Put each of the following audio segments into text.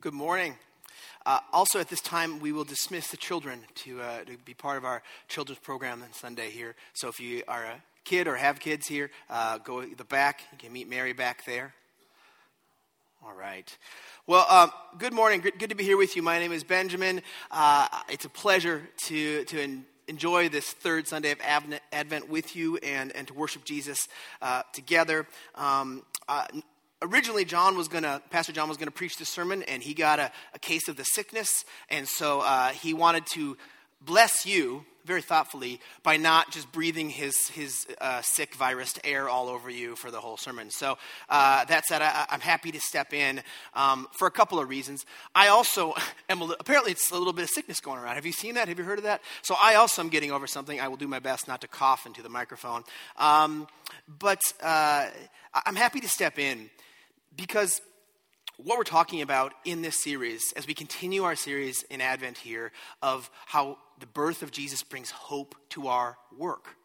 Good morning. Uh, also, at this time, we will dismiss the children to, uh, to be part of our children's program on Sunday here. So, if you are a kid or have kids here, uh, go the back. You can meet Mary back there. All right. Well, um, good morning. Good, good, to be here with you. My name is Benjamin. Uh, it's a pleasure to, to en- enjoy this third Sunday of Advent with you and, and to worship Jesus uh, together. Um, uh, originally john was going to pastor john was going to preach this sermon and he got a, a case of the sickness and so uh, he wanted to bless you very thoughtfully by not just breathing his, his uh, sick virus air all over you for the whole sermon. So uh, that said I, am happy to step in um, for a couple of reasons. I also am a, apparently it's a little bit of sickness going around. Have you seen that? Have you heard of that? So i also am getting over something. I will do my best not to cough into the microphone. Um, but uh, i'm happy to step in because what we're talking about in this series, as we continue our series in Advent here, of how the birth of Jesus brings hope to our work,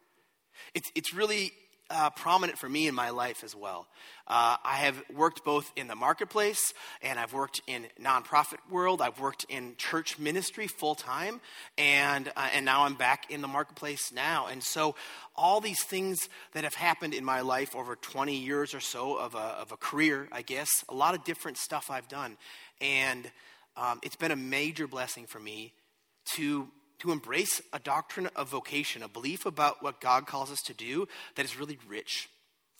it's, it's really uh, prominent for me in my life as well. Uh, I have worked both in the marketplace and I've worked in nonprofit world. I've worked in church ministry full time, and uh, and now I'm back in the marketplace now. And so, all these things that have happened in my life over 20 years or so of a of a career, I guess, a lot of different stuff I've done, and um, it's been a major blessing for me to to embrace a doctrine of vocation, a belief about what God calls us to do that is really rich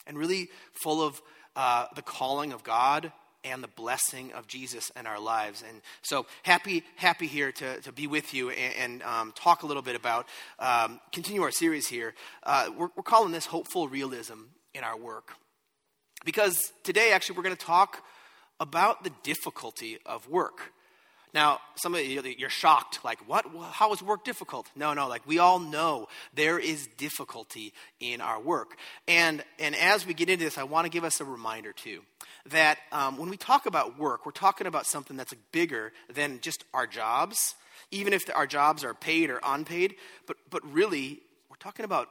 and really full of uh, the calling of God and the blessing of Jesus in our lives. And so happy, happy here to, to be with you and, and um, talk a little bit about, um, continue our series here. Uh, we're, we're calling this hopeful realism in our work. Because today, actually, we're going to talk about the difficulty of work. Now, some of you, you're shocked, like, what? How is work difficult? No, no, like, we all know there is difficulty in our work. And, and as we get into this, I want to give us a reminder, too, that um, when we talk about work, we're talking about something that's bigger than just our jobs, even if our jobs are paid or unpaid, but, but really, we're talking about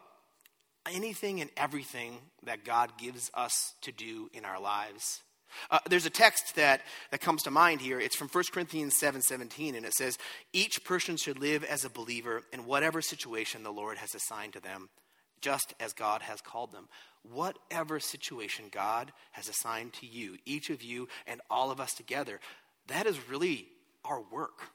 anything and everything that God gives us to do in our lives. Uh, there's a text that, that comes to mind here. It's from 1 Corinthians 7 17, and it says, Each person should live as a believer in whatever situation the Lord has assigned to them, just as God has called them. Whatever situation God has assigned to you, each of you and all of us together, that is really our work.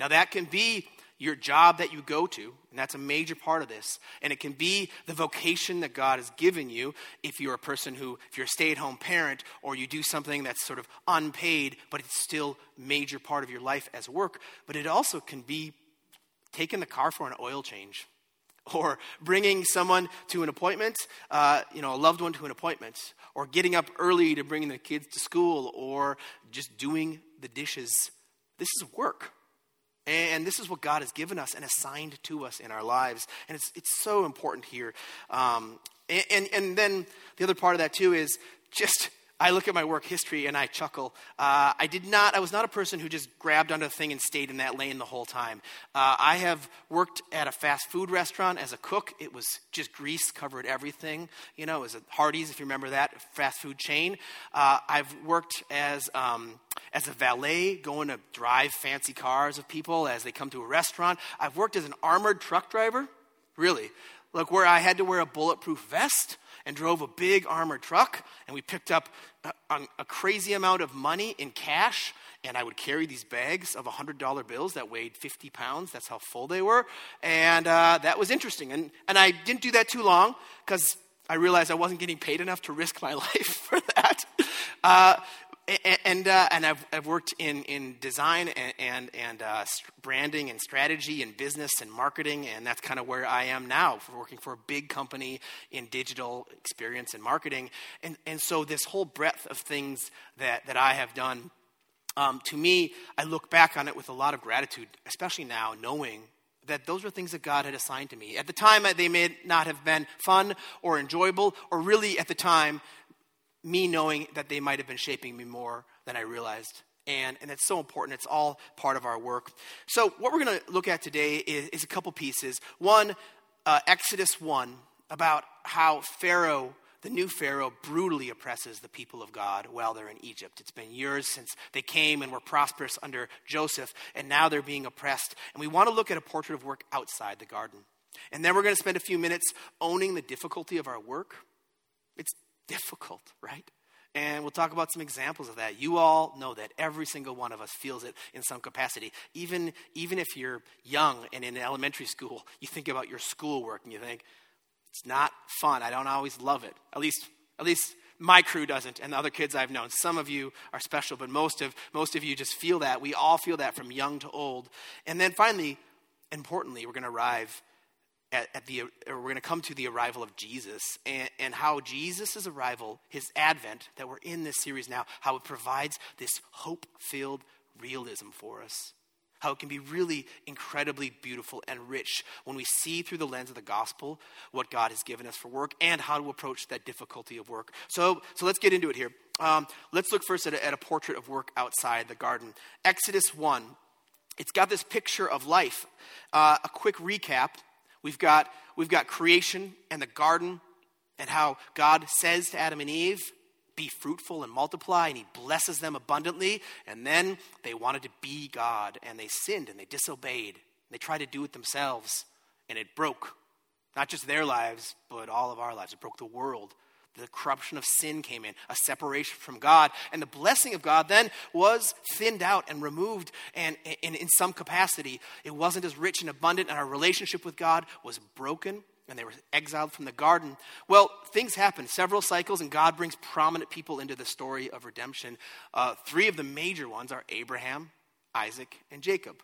Now, that can be your job that you go to, and that's a major part of this. And it can be the vocation that God has given you if you're a person who, if you're a stay at home parent or you do something that's sort of unpaid, but it's still major part of your life as work. But it also can be taking the car for an oil change or bringing someone to an appointment, uh, you know, a loved one to an appointment, or getting up early to bring the kids to school, or just doing the dishes. This is work. And this is what God has given us and assigned to us in our lives. And it's, it's so important here. Um, and, and, and then the other part of that, too, is just I look at my work history and I chuckle. Uh, I did not, I was not a person who just grabbed onto a thing and stayed in that lane the whole time. Uh, I have worked at a fast food restaurant as a cook. It was just grease covered everything. You know, it was a Hardee's, if you remember that, fast food chain. Uh, I've worked as, um, as a valet, going to drive fancy cars of people as they come to a restaurant. I've worked as an armored truck driver, really. Look, where I had to wear a bulletproof vest and drove a big armored truck, and we picked up a, a, crazy amount of money in cash. And I would carry these bags of $100 bills that weighed 50 pounds. That's how full they were. And uh, that was interesting. And, and I didn't do that too long because I realized I wasn't getting paid enough to risk my life for that. Uh, and, uh, and I've, I've worked in, in design and, and, and uh, branding and strategy and business and marketing, and that's kind of where I am now, for working for a big company in digital experience and marketing. And, and so, this whole breadth of things that, that I have done, um, to me, I look back on it with a lot of gratitude, especially now, knowing that those were things that God had assigned to me. At the time, they may not have been fun or enjoyable, or really at the time, me knowing that they might have been shaping me more than I realized. And, and it's so important. It's all part of our work. So, what we're going to look at today is, is a couple pieces. One, uh, Exodus 1, about how Pharaoh the new Pharaoh brutally oppresses the people of God while they're in Egypt. It's been years since they came and were prosperous under Joseph, and now they're being oppressed. And we want to look at a portrait of work outside the garden. And then we're going to spend a few minutes owning the difficulty of our work. It's difficult, right? And we'll talk about some examples of that. You all know that every single one of us feels it in some capacity. Even, even if you're young and in elementary school, you think about your schoolwork and you think, it's not fun. I don't always love it. At least, at least my crew doesn't, and the other kids I've known. Some of you are special, but most of, most of you just feel that. We all feel that from young to old. And then finally, importantly, we're going to arrive at, at the, we're going to come to the arrival of Jesus and, and how Jesus' arrival, his advent that we're in this series now, how it provides this hope filled realism for us. How it can be really incredibly beautiful and rich when we see through the lens of the gospel what God has given us for work and how to approach that difficulty of work. So, so let's get into it here. Um, let's look first at a, at a portrait of work outside the garden. Exodus 1, it's got this picture of life. Uh, a quick recap We've got, we've got creation and the garden, and how God says to Adam and Eve, Be fruitful and multiply, and He blesses them abundantly. And then they wanted to be God, and they sinned and they disobeyed. They tried to do it themselves, and it broke not just their lives, but all of our lives. It broke the world the corruption of sin came in, a separation from God. And the blessing of God then was thinned out and removed. And in, some capacity, it wasn't as rich and abundant, and our relationship with God was broken. And they were exiled from the garden. Well, things happen, several cycles, and God brings prominent people into the story of redemption. Uh, three of the major ones are Abraham, Isaac, and Jacob.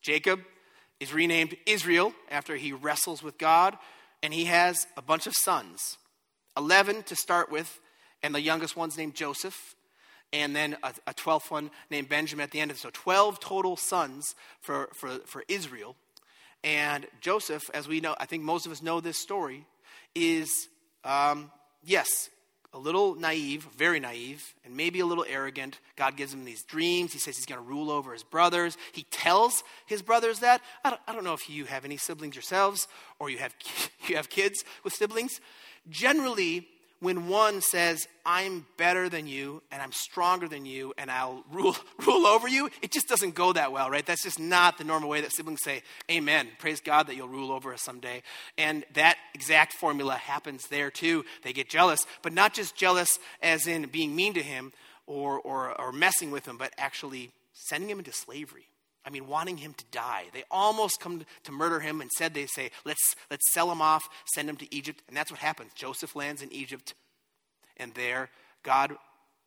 Jacob is renamed Israel after he wrestles with God, and he has a bunch of sons. 11 to start with, and the youngest one's named Joseph, and then a, a 12th one named Benjamin at the end. So 12 total sons for, for, for Israel. And Joseph, as we know, I think most of us know this story, is, um, yes, a little naive, very naive, and maybe a little arrogant. God gives him these dreams. He says he's going to rule over his brothers. He tells his brothers that. I don't, I don't know if you have any siblings yourselves or you have, you have kids with siblings, Generally, when one says, I'm better than you and I'm stronger than you and I'll rule, rule over you, it just doesn't go that well, right? That's just not the normal way that siblings say, Amen. Praise God that you'll rule over us someday. And that exact formula happens there too. They get jealous, but not just jealous as in being mean to him or, or, or messing with him, but actually sending him into slavery. I mean, wanting him to die. They almost come to murder him. and said they say, let's, let's sell him off, send him to Egypt. And that's what happens. Joseph lands in Egypt, and there God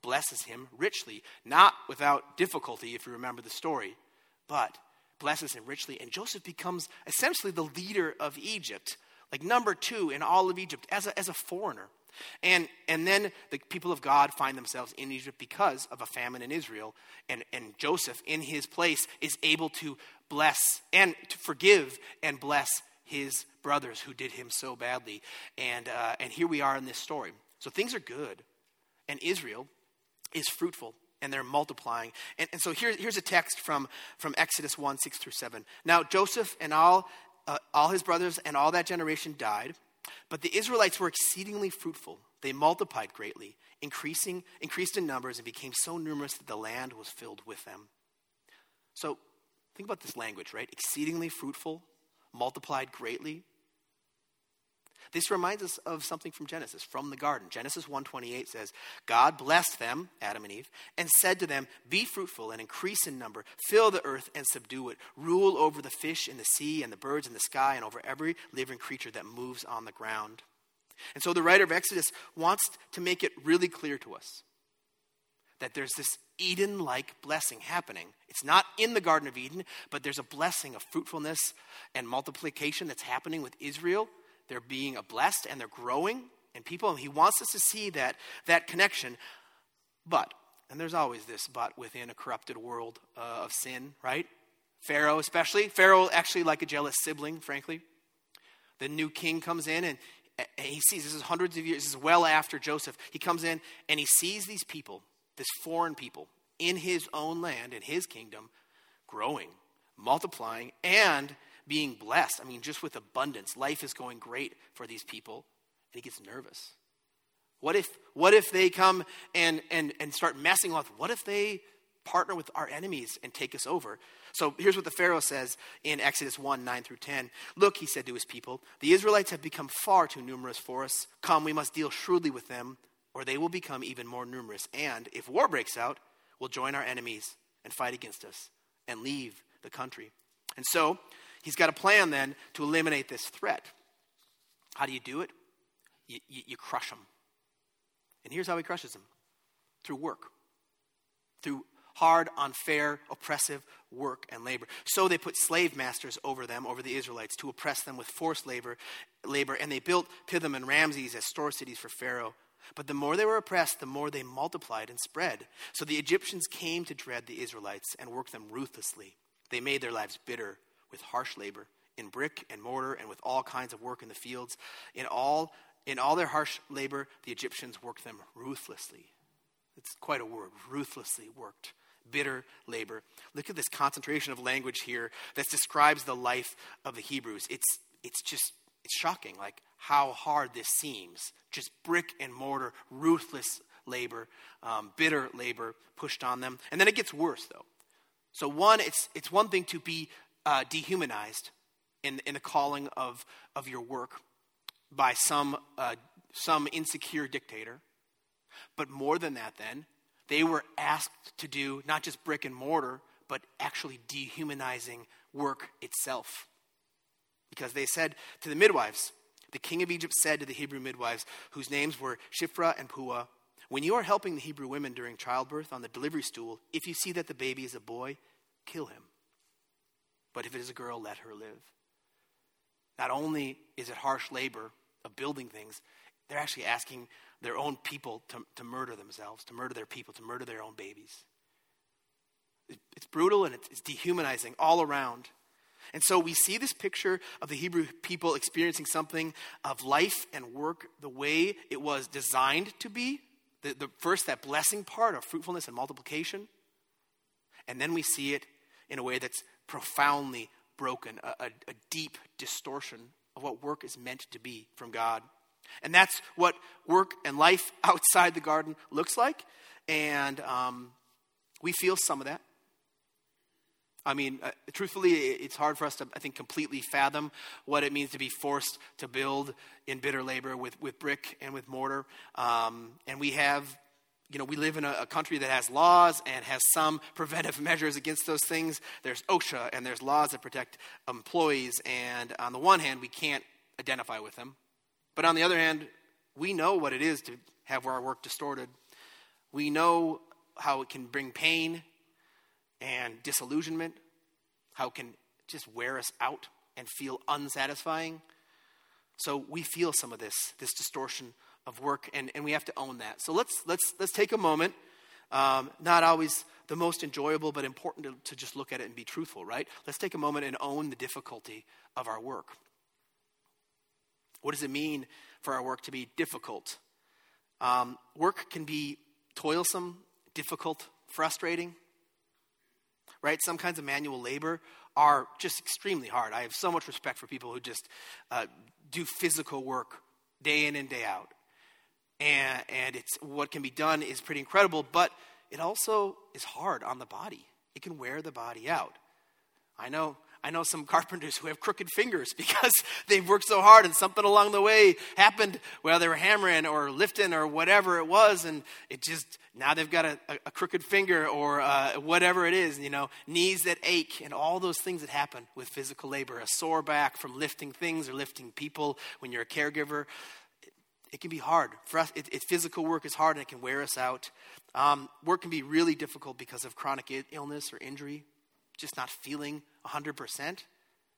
blesses him richly, not without difficulty, if you remember the story, but blesses him richly. And Joseph becomes essentially the leader of Egypt, like number two in all of Egypt as a, as a foreigner. And, and then the people of God find themselves in Egypt because of a famine in Israel. And, and Joseph, in his place, is able to bless and to forgive and bless his brothers who did him so badly. And, uh, and here we are in this story. So things are good. And Israel is fruitful and they're multiplying. And, and so here, here's a text from, from Exodus 1 6 through 7. Now, Joseph and all, uh, all his brothers and all that generation died. But the Israelites were exceedingly fruitful. They multiplied greatly, increasing, increased in numbers, and became so numerous that the land was filled with them. So think about this language, right? Exceedingly fruitful, multiplied greatly. This reminds us of something from Genesis, from the garden. Genesis 1:28 says, God blessed them, Adam and Eve, and said to them, "Be fruitful and increase in number, fill the earth and subdue it. Rule over the fish in the sea and the birds in the sky and over every living creature that moves on the ground." And so the writer of Exodus wants to make it really clear to us that there's this Eden like blessing happening. It's not in the Garden of Eden, but there's a blessing of fruitfulness and multiplication that's happening with Israel they're being blessed and they're growing and people. And he wants us to see that, that connection. But, and there's always this but within a corrupted world uh, of sin, right? Pharaoh, especially. Pharaoh, actually, like a jealous sibling, frankly. The new king comes in and, and he sees this is hundreds of years, this is well after Joseph. He comes in and he sees these people, this foreign people, in his own land, in his kingdom, growing, multiplying, and being blessed. I mean, just with abundance. Life is going great for these people. And he gets nervous. What if, what if they come and, and, and start messing with? What if they partner with our enemies and take us over? So here's what the Pharaoh says in Exodus 1 9 through 10. Look, he said to his people, the Israelites have become far too numerous for us. Come, we must deal shrewdly with them, or they will become even more numerous. And if war breaks out, we'll join our enemies and fight against us and leave the country. And so he's got a plan then to eliminate this threat. How do you do it? You, you, you crush them. And here's how he crushes them through work, through hard, unfair, oppressive work and labor. So they put slave masters over them, over the Israelites, to oppress them with forced labor, labor and they built Pithom and Ramses as store cities for Pharaoh. But the more they were oppressed, the more they multiplied and spread. So the Egyptians came to dread the Israelites and worked them ruthlessly. They made their lives bitter with harsh labor, in brick and mortar, and with all kinds of work in the fields. In all, in all their harsh labor, the Egyptians worked them ruthlessly. It's quite a word, ruthlessly worked. Bitter labor. Look at this concentration of language here that describes the life of the Hebrews. It's, it's just, it's shocking, like how hard this seems. Just brick and mortar, ruthless labor, um, bitter labor pushed on them. And then it gets worse, though. So, one, it's, it's one thing to be uh, dehumanized in, in the calling of, of your work by some, uh, some insecure dictator. But more than that, then, they were asked to do not just brick and mortar, but actually dehumanizing work itself. Because they said to the midwives, the king of Egypt said to the Hebrew midwives, whose names were Shiphrah and Puah, When you are helping the Hebrew women during childbirth on the delivery stool, if you see that the baby is a boy, kill him. But if it is a girl, let her live. Not only is it harsh labor of building things, they're actually asking their own people to, to murder themselves, to murder their people, to murder their own babies. It's brutal and it's dehumanizing all around. And so we see this picture of the Hebrew people experiencing something of life and work the way it was designed to be. The, the, first, that blessing part of fruitfulness and multiplication. And then we see it in a way that's profoundly broken, a, a, a deep distortion of what work is meant to be from God. And that's what work and life outside the garden looks like. And um, we feel some of that. I mean, uh, truthfully, it's hard for us to, I think, completely fathom what it means to be forced to build in bitter labor with, with brick and with mortar. Um, and we have, you know, we live in a, a, country that has laws and has some preventive measures against those things. There's OSHA and there's laws that protect employees. And on the one hand, we can't identify with them. But on the other hand, we know what it is to have our work distorted. We know how it can bring pain and disillusionment, how it can just wear us out and feel unsatisfying. So we feel some of this, this distortion of work, and, and we have to own that. So let's, let's, let's take a moment. Um, not always the most enjoyable, but important to, to just look at it and be truthful, right? Let's take a moment and own the difficulty of our work. What does it mean for our work to be difficult? Um, work can be toilsome, difficult, frustrating right? Some kinds of manual labor are just extremely hard. I have so much respect for people who just uh, do physical work day in and day out. And, and it's what can be done is pretty incredible, but it also is hard on the body. It can wear the body out. I know I know some carpenters who have crooked fingers because they've worked so hard and something along the way happened while they were hammering or lifting or whatever it was, and it just now they've got a, a crooked finger or uh, whatever it is, you know, knees that ache and all those things that happen with physical labor, a sore back from lifting things or lifting people when you're a caregiver. It, can be hard. For us, it, it, physical work is hard and it can wear us out. Um, work can be really difficult because of chronic illness or injury just not feeling 100%.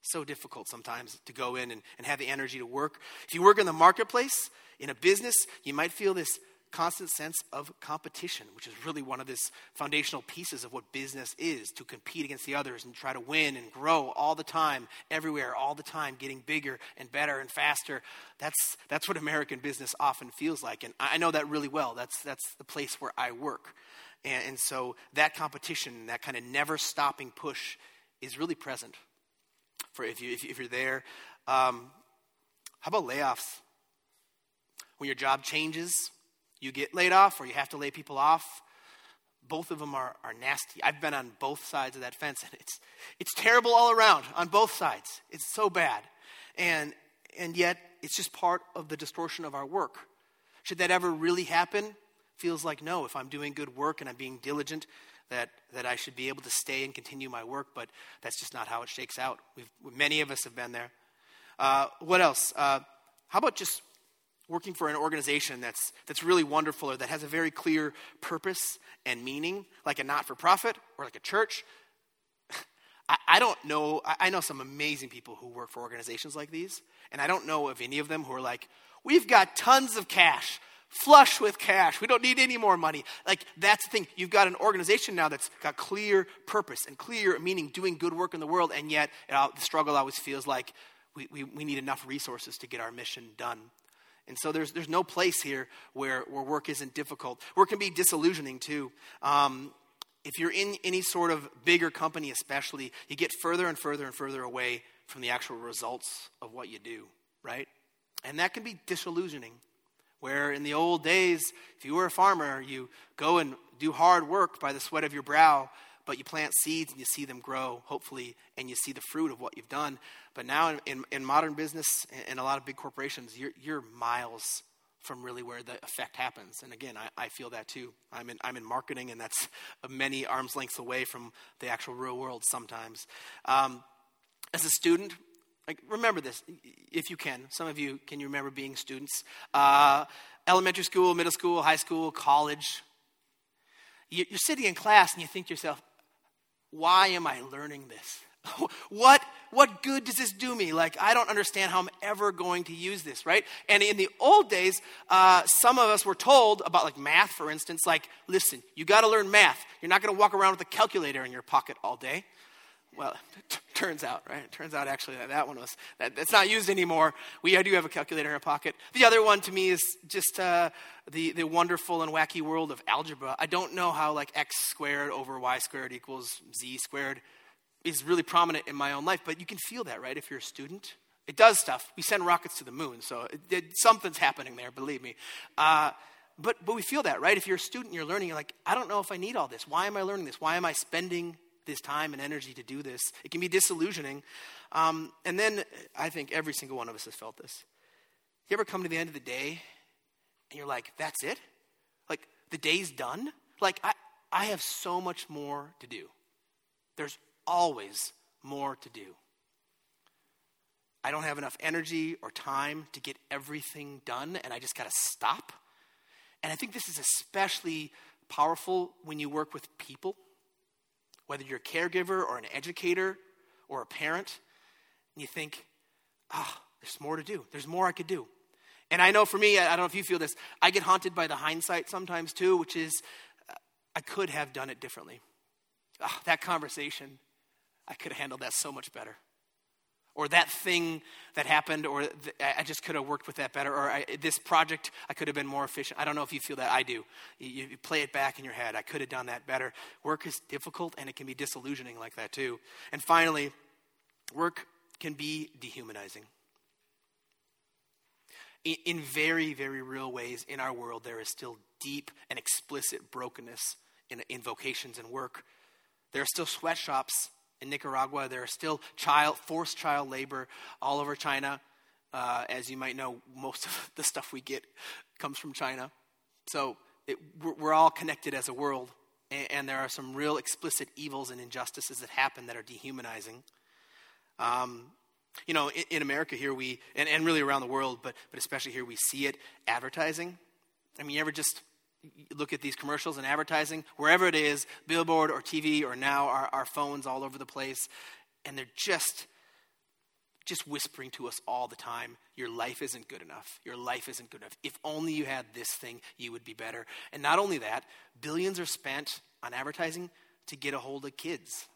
So difficult sometimes to go in and, and have the energy to work. If you work in the marketplace, in a business, you might feel this constant sense of competition, which is really one of this foundational pieces of what business is to compete against the others and try to win and grow all the time, everywhere, all the time, getting bigger and better and faster. That's, that's what American business often feels like. And I know that really well. That's, that's the place where I work. And, and so that competition, that kind of never stopping push, is really present for if, you, if, if you're there. Um, how about layoffs? When your job changes You get laid off or you have to lay people off. Both of them are, are nasty. I've been on both sides of that fence, and it's, it's terrible all around on both sides. It's so bad. And, and yet, it's just part of the distortion of our work. Should that ever really happen? Feels like no. If I'm doing good work and I'm being diligent, that, that I should be able to stay and continue my work, but that's just not how it shakes out. We've, many of us have been there. Uh, what else? Uh, how about just working for an organization that's, that's really wonderful or that has a very clear purpose and meaning, like a not for profit or like a church? I, I don't know. I, I know some amazing people who work for organizations like these, and I don't know of any of them who are like, we've got tons of cash flush with cash. We don't need any more money. Like, that's the thing. You've got an organization now that's got clear purpose and clear meaning, doing good work in the world, and yet the struggle always feels like we, we, we need enough resources to get our mission done. And so there's, there's no place here where, where work isn't difficult. Work can be disillusioning too. Um, if you're in any sort of bigger company, especially, you get further and further and further away from the actual results of what you do, right? And that can be disillusioning. Where in the old days, if you were a farmer, you go and do hard work by the sweat of your brow, but you plant seeds and you see them grow, hopefully, and you see the fruit of what you've done. But now in, in, in modern business and a lot of big corporations, you're, you're, miles from really where the effect happens. And again, I, I feel that too. I'm in, I'm in marketing, and that's many arms lengths away from the actual real world sometimes. Um, as a student, like, remember this, if you can. Some of you, can you remember being students? Uh, elementary school, middle school, high school, college. You're sitting in class and you think to yourself, why am I learning this? what, what good does this do me? Like, I don't understand how I'm ever going to use this, right? And in the old days, uh, some of us were told about, like, math, for instance, like, listen, you got to learn math. You're not going to walk around with a calculator in your pocket all day. Well, t- turns out, right? It turns out actually that that one was, that, that's not used anymore. We do have a calculator in our pocket. The other one to me is just uh, the, the wonderful and wacky world of algebra. I don't know how like x squared over y squared equals z squared is really prominent in my own life, but you can feel that, right? If you're a student, it does stuff. We send rockets to the moon, so it, it, something's happening there, believe me. Uh, but, but we feel that, right? If you're a student, you're learning, you're like, I don't know if I need all this. Why am I learning this? Why am I spending this time and energy to do this. It can be disillusioning. Um, and then I think every single one of us has felt this. You ever come to the end of the day and you're like, that's it? Like, the day's done? Like, I, I have so much more to do. There's always more to do. I don't have enough energy or time to get everything done, and I just got to stop. And I think this is especially powerful when you work with people whether you're a caregiver or an educator or a parent, and you think, ah, oh, there's more to do. There's more I could do. And I know for me, I don't know if you feel this, I get haunted by the hindsight sometimes too, which is uh, I could have done it differently. Oh, that conversation, I could have handled that so much better or that thing that happened, or I just could have worked with that better, or this project, I could have been more efficient. I don't know if you feel that. I do. You, you, play it back in your head. I could have done that better. Work is difficult, and it can be disillusioning like that too. And finally, work can be dehumanizing. In, in very, very real ways in our world, there is still deep and explicit brokenness in, in vocations and work. There are still sweatshops in Nicaragua. There are still child, forced child labor all over China. Uh, as you might know, most of the stuff we get comes from China. So it, we're, all connected as a world, and, and, there are some real explicit evils and injustices that happen that are dehumanizing. Um, you know, in, in, America here, we, and, and really around the world, but, but especially here, we see it advertising. I mean, you ever just look at these commercials and advertising, wherever it is, billboard or TV or now our, our phones all over the place, and they're just just whispering to us all the time, your life isn't good enough. Your life isn't good enough. If only you had this thing, you would be better. And not only that, billions are spent on advertising to get a hold of kids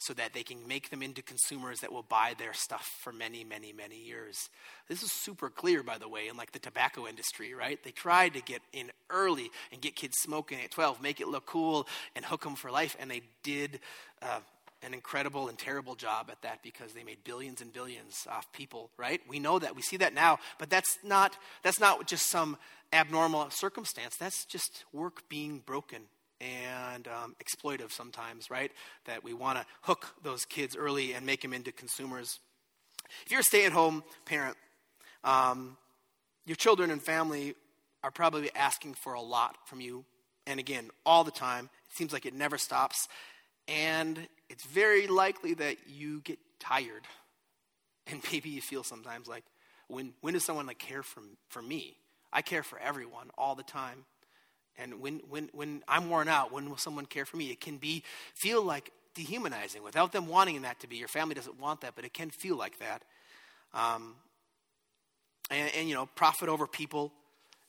so that they can make them into consumers that will buy their stuff for many, many, many years. This is super clear, by the way, in like the tobacco industry, right? They tried to get in early and get kids smoking at 12, make it look cool, and hook them for life, and they did uh, an incredible and terrible job at that because they made billions and billions off people, right? We know that. We see that now, but that's not that's not just some abnormal circumstance. That's just work being broken and um, exploitive sometimes, right? That we want to hook those kids early and make them into consumers. If you're a stay-at-home parent, um, your children and family are probably asking for a lot from you, and again, all the time. It seems like it never stops. And it's very likely that you get tired. And maybe you feel sometimes like, when, when does someone like care for, for me? I care for everyone all the time. And when, when, when I'm worn out, when will someone care for me? It can be, feel like dehumanizing without them wanting that to be. Your family doesn't want that, but it can feel like that. Um, and, and, you know, profit over people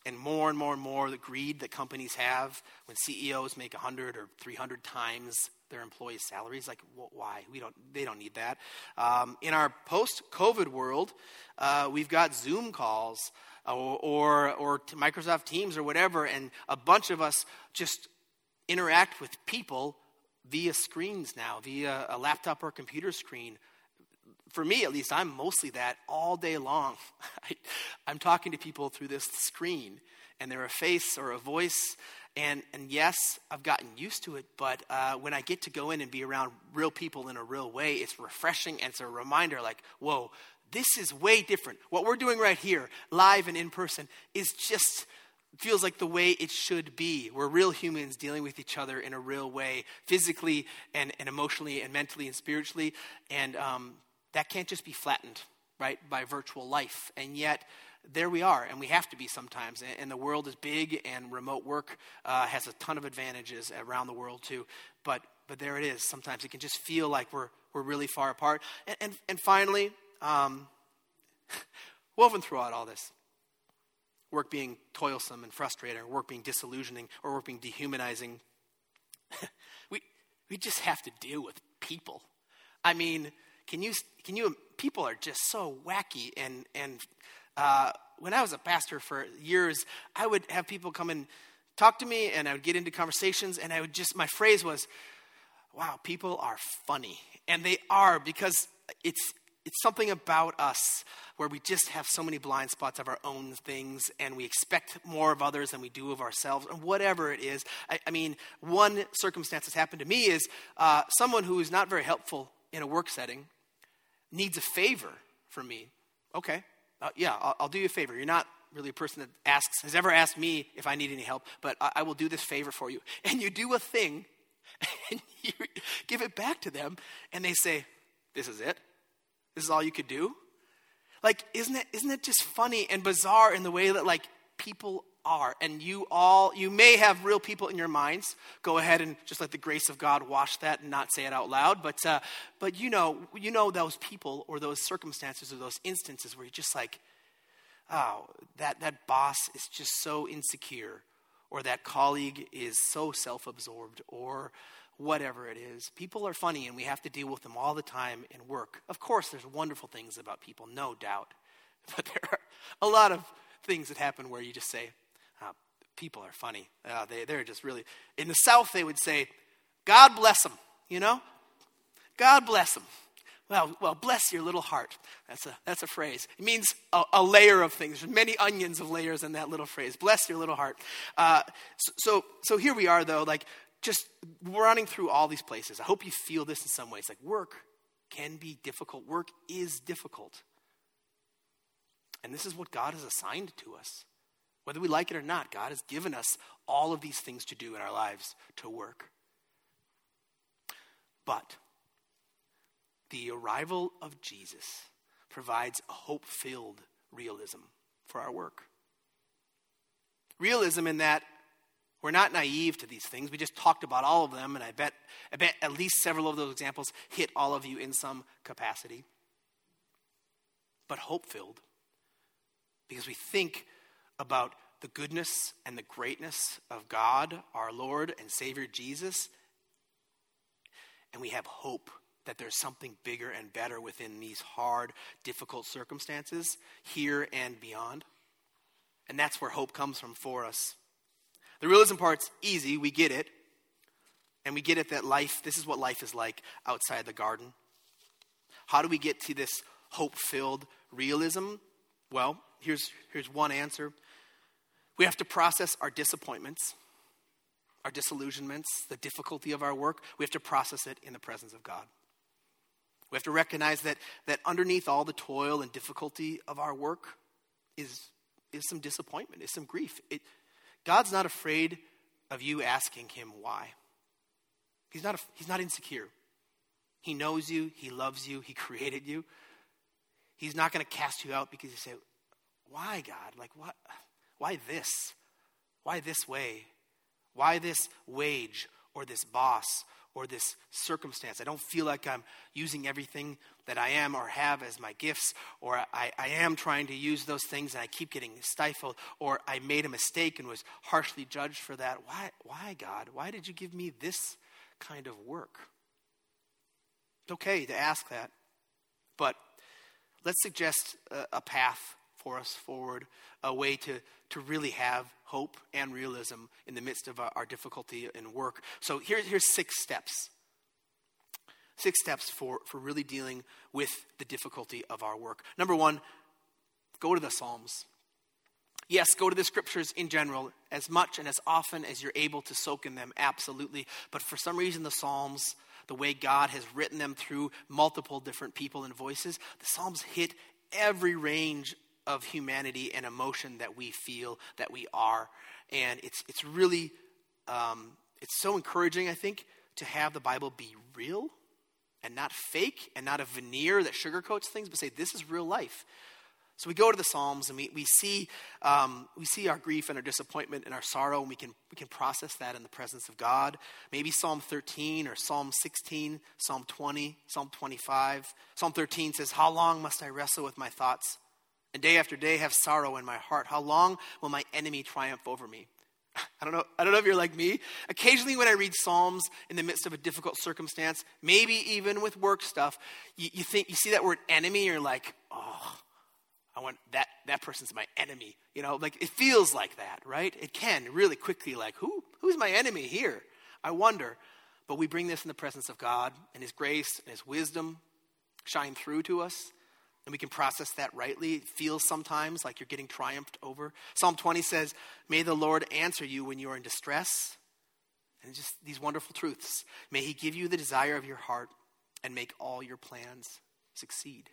and more and more and more the greed that companies have when CEOs make 100 or 300 times their employees' salaries. Like, why? We don't. They don't need that. Um, in our post-COVID world, uh, we've got Zoom calls or, or, or Microsoft Teams or whatever, and a bunch of us just interact with people via screens now, via a laptop or computer screen. For me, at least, I'm mostly that all day long. I, I'm talking to people through this screen, and they're a face or a voice and, and yes, I've gotten used to it, but uh, when I get to go in and be around real people in a real way, it's refreshing and it's a reminder like, whoa, this is way different. What we're doing right here, live and in person, is just feels like the way it should be. We're real humans dealing with each other in a real way, physically and, and emotionally and mentally and spiritually. And um, that can't just be flattened, right, by virtual life. And yet, there we are, and we have to be sometimes. And the world is big, and remote work uh, has a ton of advantages around the world too. But but there it is. Sometimes it can just feel like we're we're really far apart. And and, and finally, um, woven throughout all this, work being toilsome and frustrating, work being disillusioning, or work being dehumanizing. we we just have to deal with people. I mean, can you can you? People are just so wacky and and uh, when I was a pastor for years, I would have people come and talk to me, and I would get into conversations, and I would just, my phrase was, wow, people are funny. And they are because it's, it's something about us where we just have so many blind spots of our own things and we expect more of others than we do of ourselves, and whatever it is. I, I mean, one circumstance that's happened to me is uh, someone who is not very helpful in a work setting needs a favor from me. Okay, uh, yeah, I'll, I'll, do you a favor. You're not really a person that asks, has ever asked me if I need any help, but I, I will do this favor for you. And you do a thing, and you give it back to them, and they say, This is it? This is all you could do? Like, isn't it, isn't it just funny and bizarre in the way that, like, people are. And you all, you may have real people in your minds. Go ahead and just let the grace of God wash that and not say it out loud. But, uh, but you know, you know those people or those circumstances or those instances where you're just like, oh, that, that boss is just so insecure, or that colleague is so self absorbed, or whatever it is. People are funny and we have to deal with them all the time in work. Of course, there's wonderful things about people, no doubt. But there are a lot of things that happen where you just say, people are funny. Uh, they, they're just really, in the South, they would say, God bless them, you know? God bless them. Well, well, bless your little heart. That's a, that's a phrase. It means a, a layer of things. There's many onions of layers in that little phrase. Bless your little heart. Uh, so, so, so here we are, though, like just running through all these places. I hope you feel this in some ways. Like work can be difficult, work is difficult. And this is what God has assigned to us. Whether we like it or not, God has given us all of these things to do in our lives to work. But the arrival of Jesus provides a hope filled realism for our work. Realism in that we're not naive to these things. We just talked about all of them, and I bet, I bet at least several of those examples hit all of you in some capacity. But hope filled because we think about the goodness and the greatness of God, our Lord and Savior Jesus, and we have hope that there's something bigger and better within these hard, difficult circumstances here and beyond. And that's where hope comes from for us. The realism part's easy, we get it. And we get it that life, this is what life is like outside the garden. How do we get to this hope filled realism? Well, here's, here's one answer. We have to process our disappointments, our disillusionments, the difficulty of our work. We have to process it in the presence of God. We have to recognize that, that underneath all the toil and difficulty of our work is, is some disappointment, is some grief. It, God's not afraid of you asking Him why. He's not, he's not insecure. He knows you, He loves you, He created you. He's not going to cast you out because you say, Why, God? Like, what? Why this? Why this way? Why this wage or this boss or this circumstance. I don't feel like I'm using everything that I am or have as my gifts, or I, I, am trying to use those things and I keep getting stifled, or I made a mistake and was harshly judged for that. Why, why God? Why did you give me this kind of work? It's okay to ask that, but let's suggest a, a path for us forward, a way to, to really have hope and realism in the midst of our, difficulty in work. So here, here's six steps. Six steps for, for really dealing with the difficulty of our work. Number one, go to the Psalms. Yes, go to the scriptures in general as much and as often as you're able to soak in them, absolutely. But for some reason, the Psalms, the way God has written them through multiple different people and voices, the Psalms hit every range of humanity and emotion that we feel, that we are. And it's, it's really, um, it's so encouraging, I think, to have the Bible be real and not fake and not a veneer that sugarcoats things, but say, this is real life. So we go to the Psalms and we, we, see, um, we see our grief and our disappointment and our sorrow, and we can, we can process that in the presence of God. Maybe Psalm 13 or Psalm 16, Psalm 20, Psalm 25. Psalm 13 says, How long must I wrestle with my thoughts? And day after day have sorrow in my heart. How long will my enemy triumph over me? I don't know. I don't know if you're like me. Occasionally, when I read Psalms in the midst of a difficult circumstance, maybe even with work stuff, you, you think you see that word enemy, you're like, oh, I want that that person's my enemy. You know, like it feels like that, right? It can really quickly, like, who who's my enemy here? I wonder. But we bring this in the presence of God and His grace and His wisdom shine through to us and we can process that rightly. It feels sometimes like you're getting triumphed over. Psalm 20 says, May the Lord answer you when you are in distress. And just these wonderful truths. May He give you the desire of your heart and make all your plans succeed.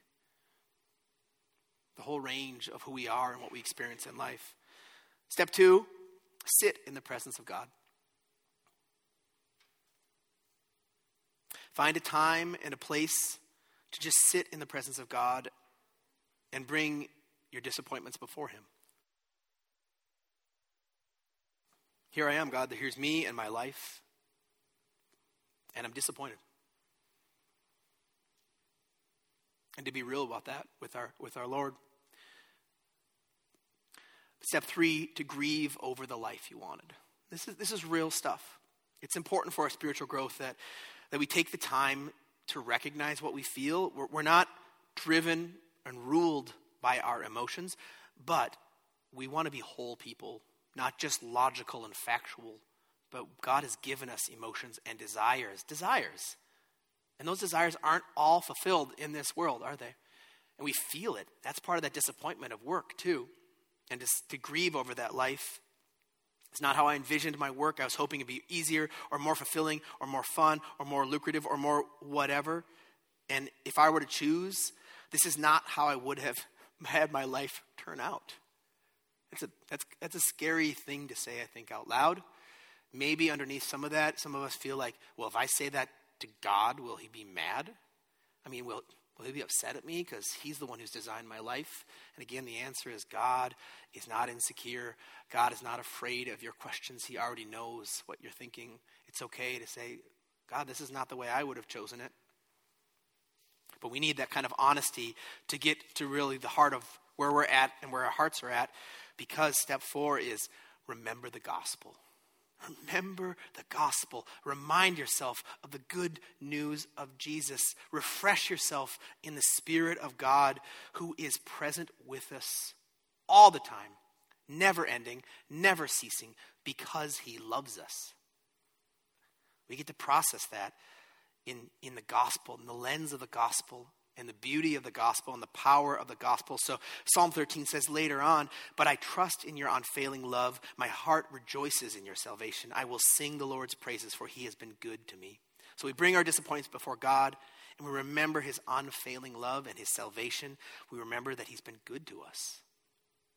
The whole range of who we are and what we experience in life. Step two, sit in the presence of God. Find a time and a place to just sit in the presence of God and bring your disappointments before Him. Here I am, God, here's me and my life, and I'm disappointed. And to be real about that with our, with our Lord. Step three, to grieve over the life you wanted. This is, this is real stuff. It's important for our spiritual growth that, that we take the time to recognize what we feel. We're, we're not driven and ruled by our emotions, but we want to be whole people, not just logical and factual. But God has given us emotions and desires. Desires. And those desires aren't all fulfilled in this world, are they? And we feel it. That's part of that disappointment of work, too. And to, to grieve over that life. It's not how I envisioned my work. I was hoping it'd be easier or more fulfilling or more fun or more lucrative or more whatever. And if I were to choose, this is not how I would have had my life turn out. That's a, that's, that's a scary thing to say, I think, out loud. Maybe underneath some of that, some of us feel like, well, if I say that to God, will he be mad? I mean, will, will he be upset at me because he's the one who's designed my life? And again, the answer is God is not insecure. God is not afraid of your questions. He already knows what you're thinking. It's okay to say, God, this is not the way I would have chosen it. But we need that kind of honesty to get to really the heart of where we're at and where our hearts are at because step four is remember the gospel. Remember the gospel. Remind yourself of the good news of Jesus. Refresh yourself in the Spirit of God who is present with us all the time, never ending, never ceasing, because he loves us. We get to process that in, in the gospel, in the lens of the gospel, and the beauty of the gospel and the power of the gospel. So Psalm 13 says later on, But I trust in your unfailing love. My heart rejoices in your salvation. I will sing the Lord's praises, for he has been good to me. So we bring our disappointments before God, and we remember his unfailing love and his salvation. We remember that he's been good to us.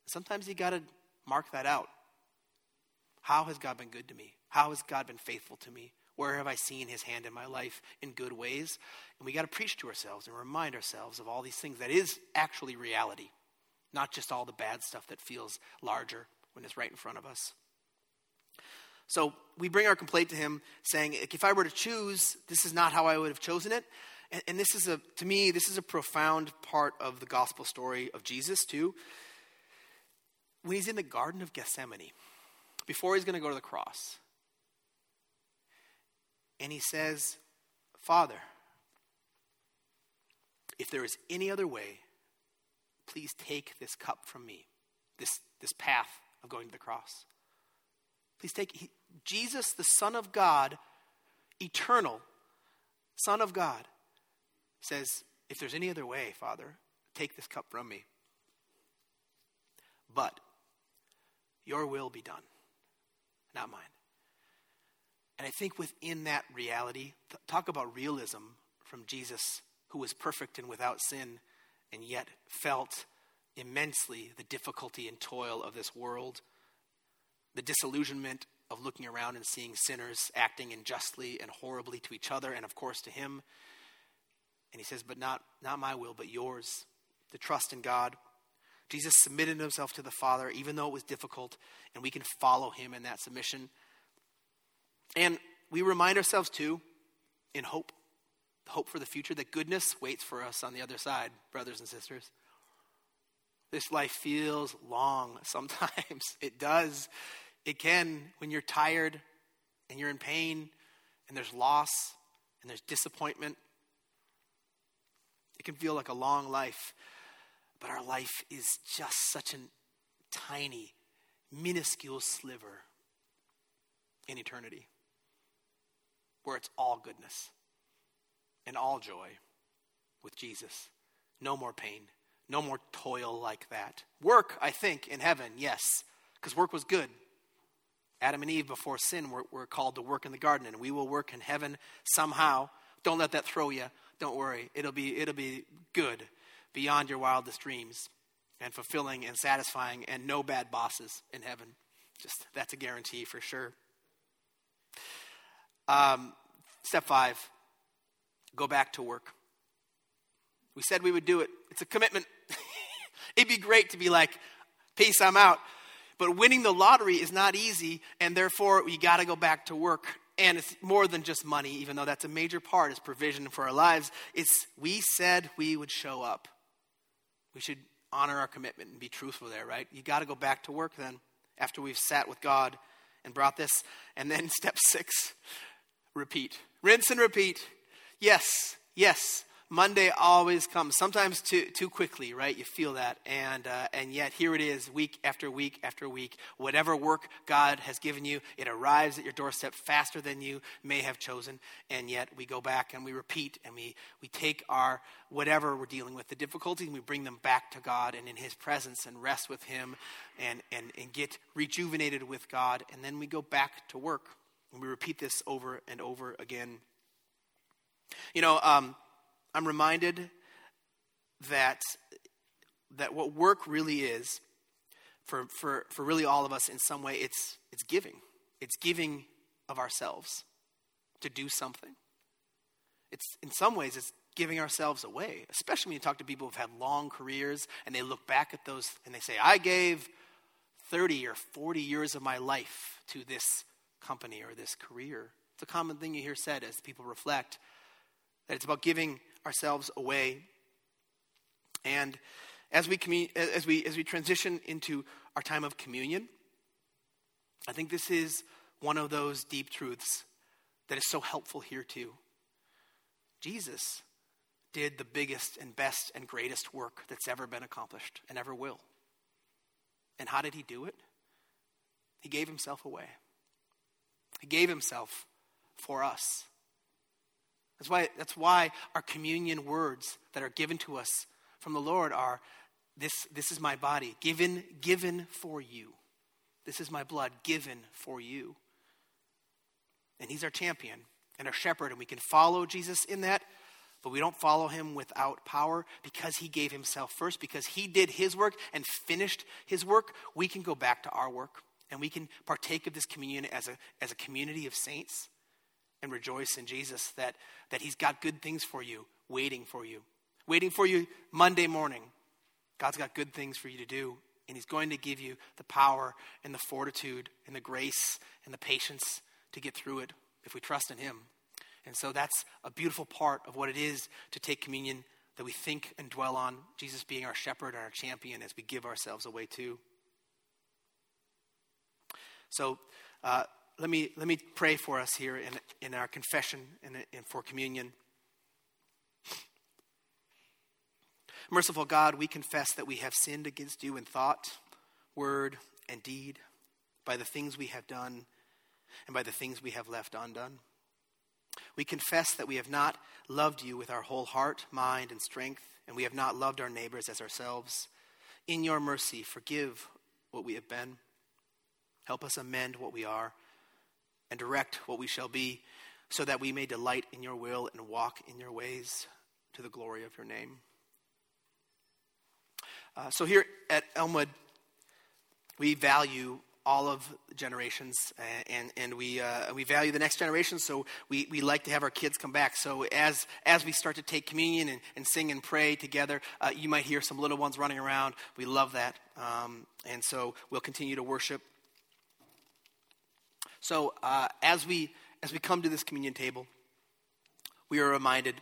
Sometimes you got to mark that out. How has God been good to me? How has God been faithful to me? Where have I seen his hand in my life in good ways? And we got to preach to ourselves and remind ourselves of all these things that is actually reality, not just all the bad stuff that feels larger when it's right in front of us. So we bring our complaint to him, saying, If I were to choose, this is not how I would have chosen it. And, and this is a, to me, this is a profound part of the gospel story of Jesus, too. When he's in the Garden of Gethsemane, before he's going to go to the cross, and he says, Father, if there is any other way, please take this cup from me, this, this path of going to the cross. Please take he, Jesus, the Son of God, eternal Son of God, says, If there's any other way, Father, take this cup from me. But your will be done, not mine. And I think within that reality, talk about realism from Jesus, who was perfect and without sin, and yet felt immensely the difficulty and toil of this world, the disillusionment of looking around and seeing sinners acting unjustly and horribly to each other, and of course to him. And he says, But not, not my will, but yours. The trust in God. Jesus submitted himself to the Father, even though it was difficult, and we can follow him in that submission. And we remind ourselves too, in hope, hope for the future, that goodness waits for us on the other side, brothers and sisters. This life feels long sometimes. It does. It can when you're tired and you're in pain and there's loss and there's disappointment. It can feel like a long life, but our life is just such a tiny, minuscule sliver in eternity where it's all goodness and all joy with Jesus. No more pain, no more toil like that. Work, I think, in heaven, yes, because work was good. Adam and Eve, before sin, were, were called to work in the garden, and we will work in heaven somehow. Don't let that throw you. Don't worry. It'll be, it'll be good beyond your wildest dreams and fulfilling and satisfying and no bad bosses in heaven. Just that's a guarantee for sure. Um, step five go back to work. We said we would do it, it's a commitment. It'd be great to be like, peace, I'm out. But winning the lottery is not easy, and therefore we got to go back to work. And it's more than just money, even though that's a major part, is provision for our lives. It's we said we would show up. We should honor our commitment and be truthful there, right? You got to go back to work then after we've sat with God and brought this. And then step six, repeat. Rinse and repeat. Yes, yes. Monday always comes, sometimes too, too quickly, right? You feel that. And, uh, and yet, here it is, week after week after week. Whatever work God has given you, it arrives at your doorstep faster than you may have chosen. And yet, we go back and we repeat and we, we take our whatever we're dealing with, the difficulties, and we bring them back to God and in His presence and rest with Him and, and, and get rejuvenated with God. And then we go back to work. And we repeat this over and over again. You know, um, I'm reminded that, that what work really is, for, for, for really all of us in some way, it's, it's giving. It's giving of ourselves to do something. It's, in some ways, it's giving ourselves away, especially when you talk to people who've had long careers and they look back at those and they say, I gave 30 or 40 years of my life to this company or this career. It's a common thing you hear said as people reflect that it's about giving ourselves away. And as we, as we, as we transition into our time of communion, I think this is one of those deep truths that is so helpful here too. Jesus did the biggest and best and greatest work that's ever been accomplished and ever will. And how did he do it? He gave himself away. He gave himself for us. That's why, that's why our communion words that are given to us from the Lord are this, this is my body, given, given for you. This is my blood, given for you. And he's our champion and our shepherd, and we can follow Jesus in that, but we don't follow him without power because he gave himself first, because he did his work and finished his work. We can go back to our work and we can partake of this communion as a, as a community of saints and rejoice in Jesus that, that He's got good things for you, waiting for you, waiting for you Monday morning. God's got good things for you to do, and He's going to give you the power and the fortitude and the grace and the patience to get through it if we trust in Him. And so that's a beautiful part of what it is to take communion that we think and dwell on, Jesus being our shepherd and our champion as we give ourselves away to. So, uh, let me, let me pray for us here in, in our confession and, and for communion. Merciful God, we confess that we have sinned against you in thought, word, and deed, by the things we have done and by the things we have left undone. We confess that we have not loved you with our whole heart, mind, and strength, and we have not loved our neighbors as ourselves. In your mercy, forgive what we have been. Help us amend what we are and direct what we shall be, so that we may delight in your will and walk in your ways to the glory of your name. Uh, so, here at Elmwood, we value all of generations and, and we, uh, we value the next generation so we, we like to have our kids come back. So as, as we start to take communion and, and sing and pray together uh, you might hear some little ones running around. We love that. Um, and so we'll continue to worship so uh, as we as we come to this communion table, we are reminded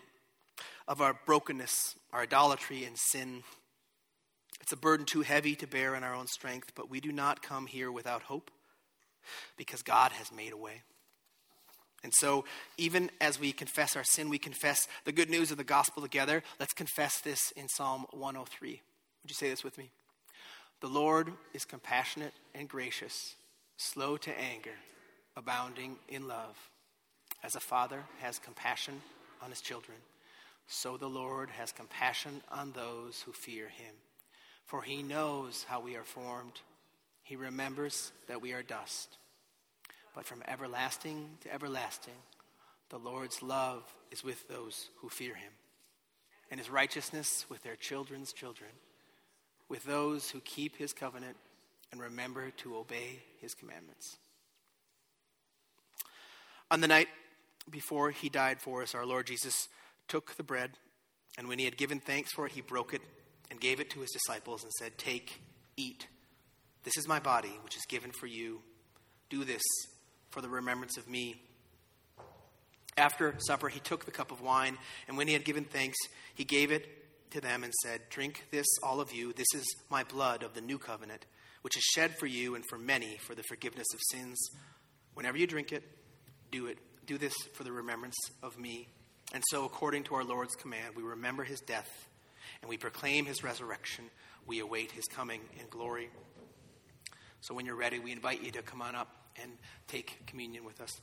of our brokenness, our idolatry, and sin. It's a burden too heavy to bear in our own strength, but we do not come here without hope because God has made a way. And so, even as we confess our sin, we confess the good news of the gospel together. Let's confess this in Psalm 103. Would you say this with me? The Lord is compassionate and gracious, slow to anger abounding in love. As a father has compassion on his children, so the Lord has compassion on those who fear him. For he knows how we are formed, he remembers that we are dust. But from everlasting to everlasting, the Lord's love is with those who fear him, and his righteousness with their children's children, with those who keep his covenant and remember to obey his commandments. On the night before he died for us, our Lord Jesus took the bread, and when he had given thanks for it, he broke it and gave it to his disciples and said, Take, eat. This is my body, which is given for you. Do this for the remembrance of me. After supper, he took the cup of wine, and when he had given thanks, he gave it to them and said, Drink this, all of you. This is my blood of the new covenant, which is shed for you and for many for the forgiveness of sins. Whenever you drink it, do it. Do this for the remembrance of me. And so, according to our Lord's command, we remember his death and we proclaim his resurrection. We await his coming in glory. So, when you're ready, we invite you to come on up and take communion with us.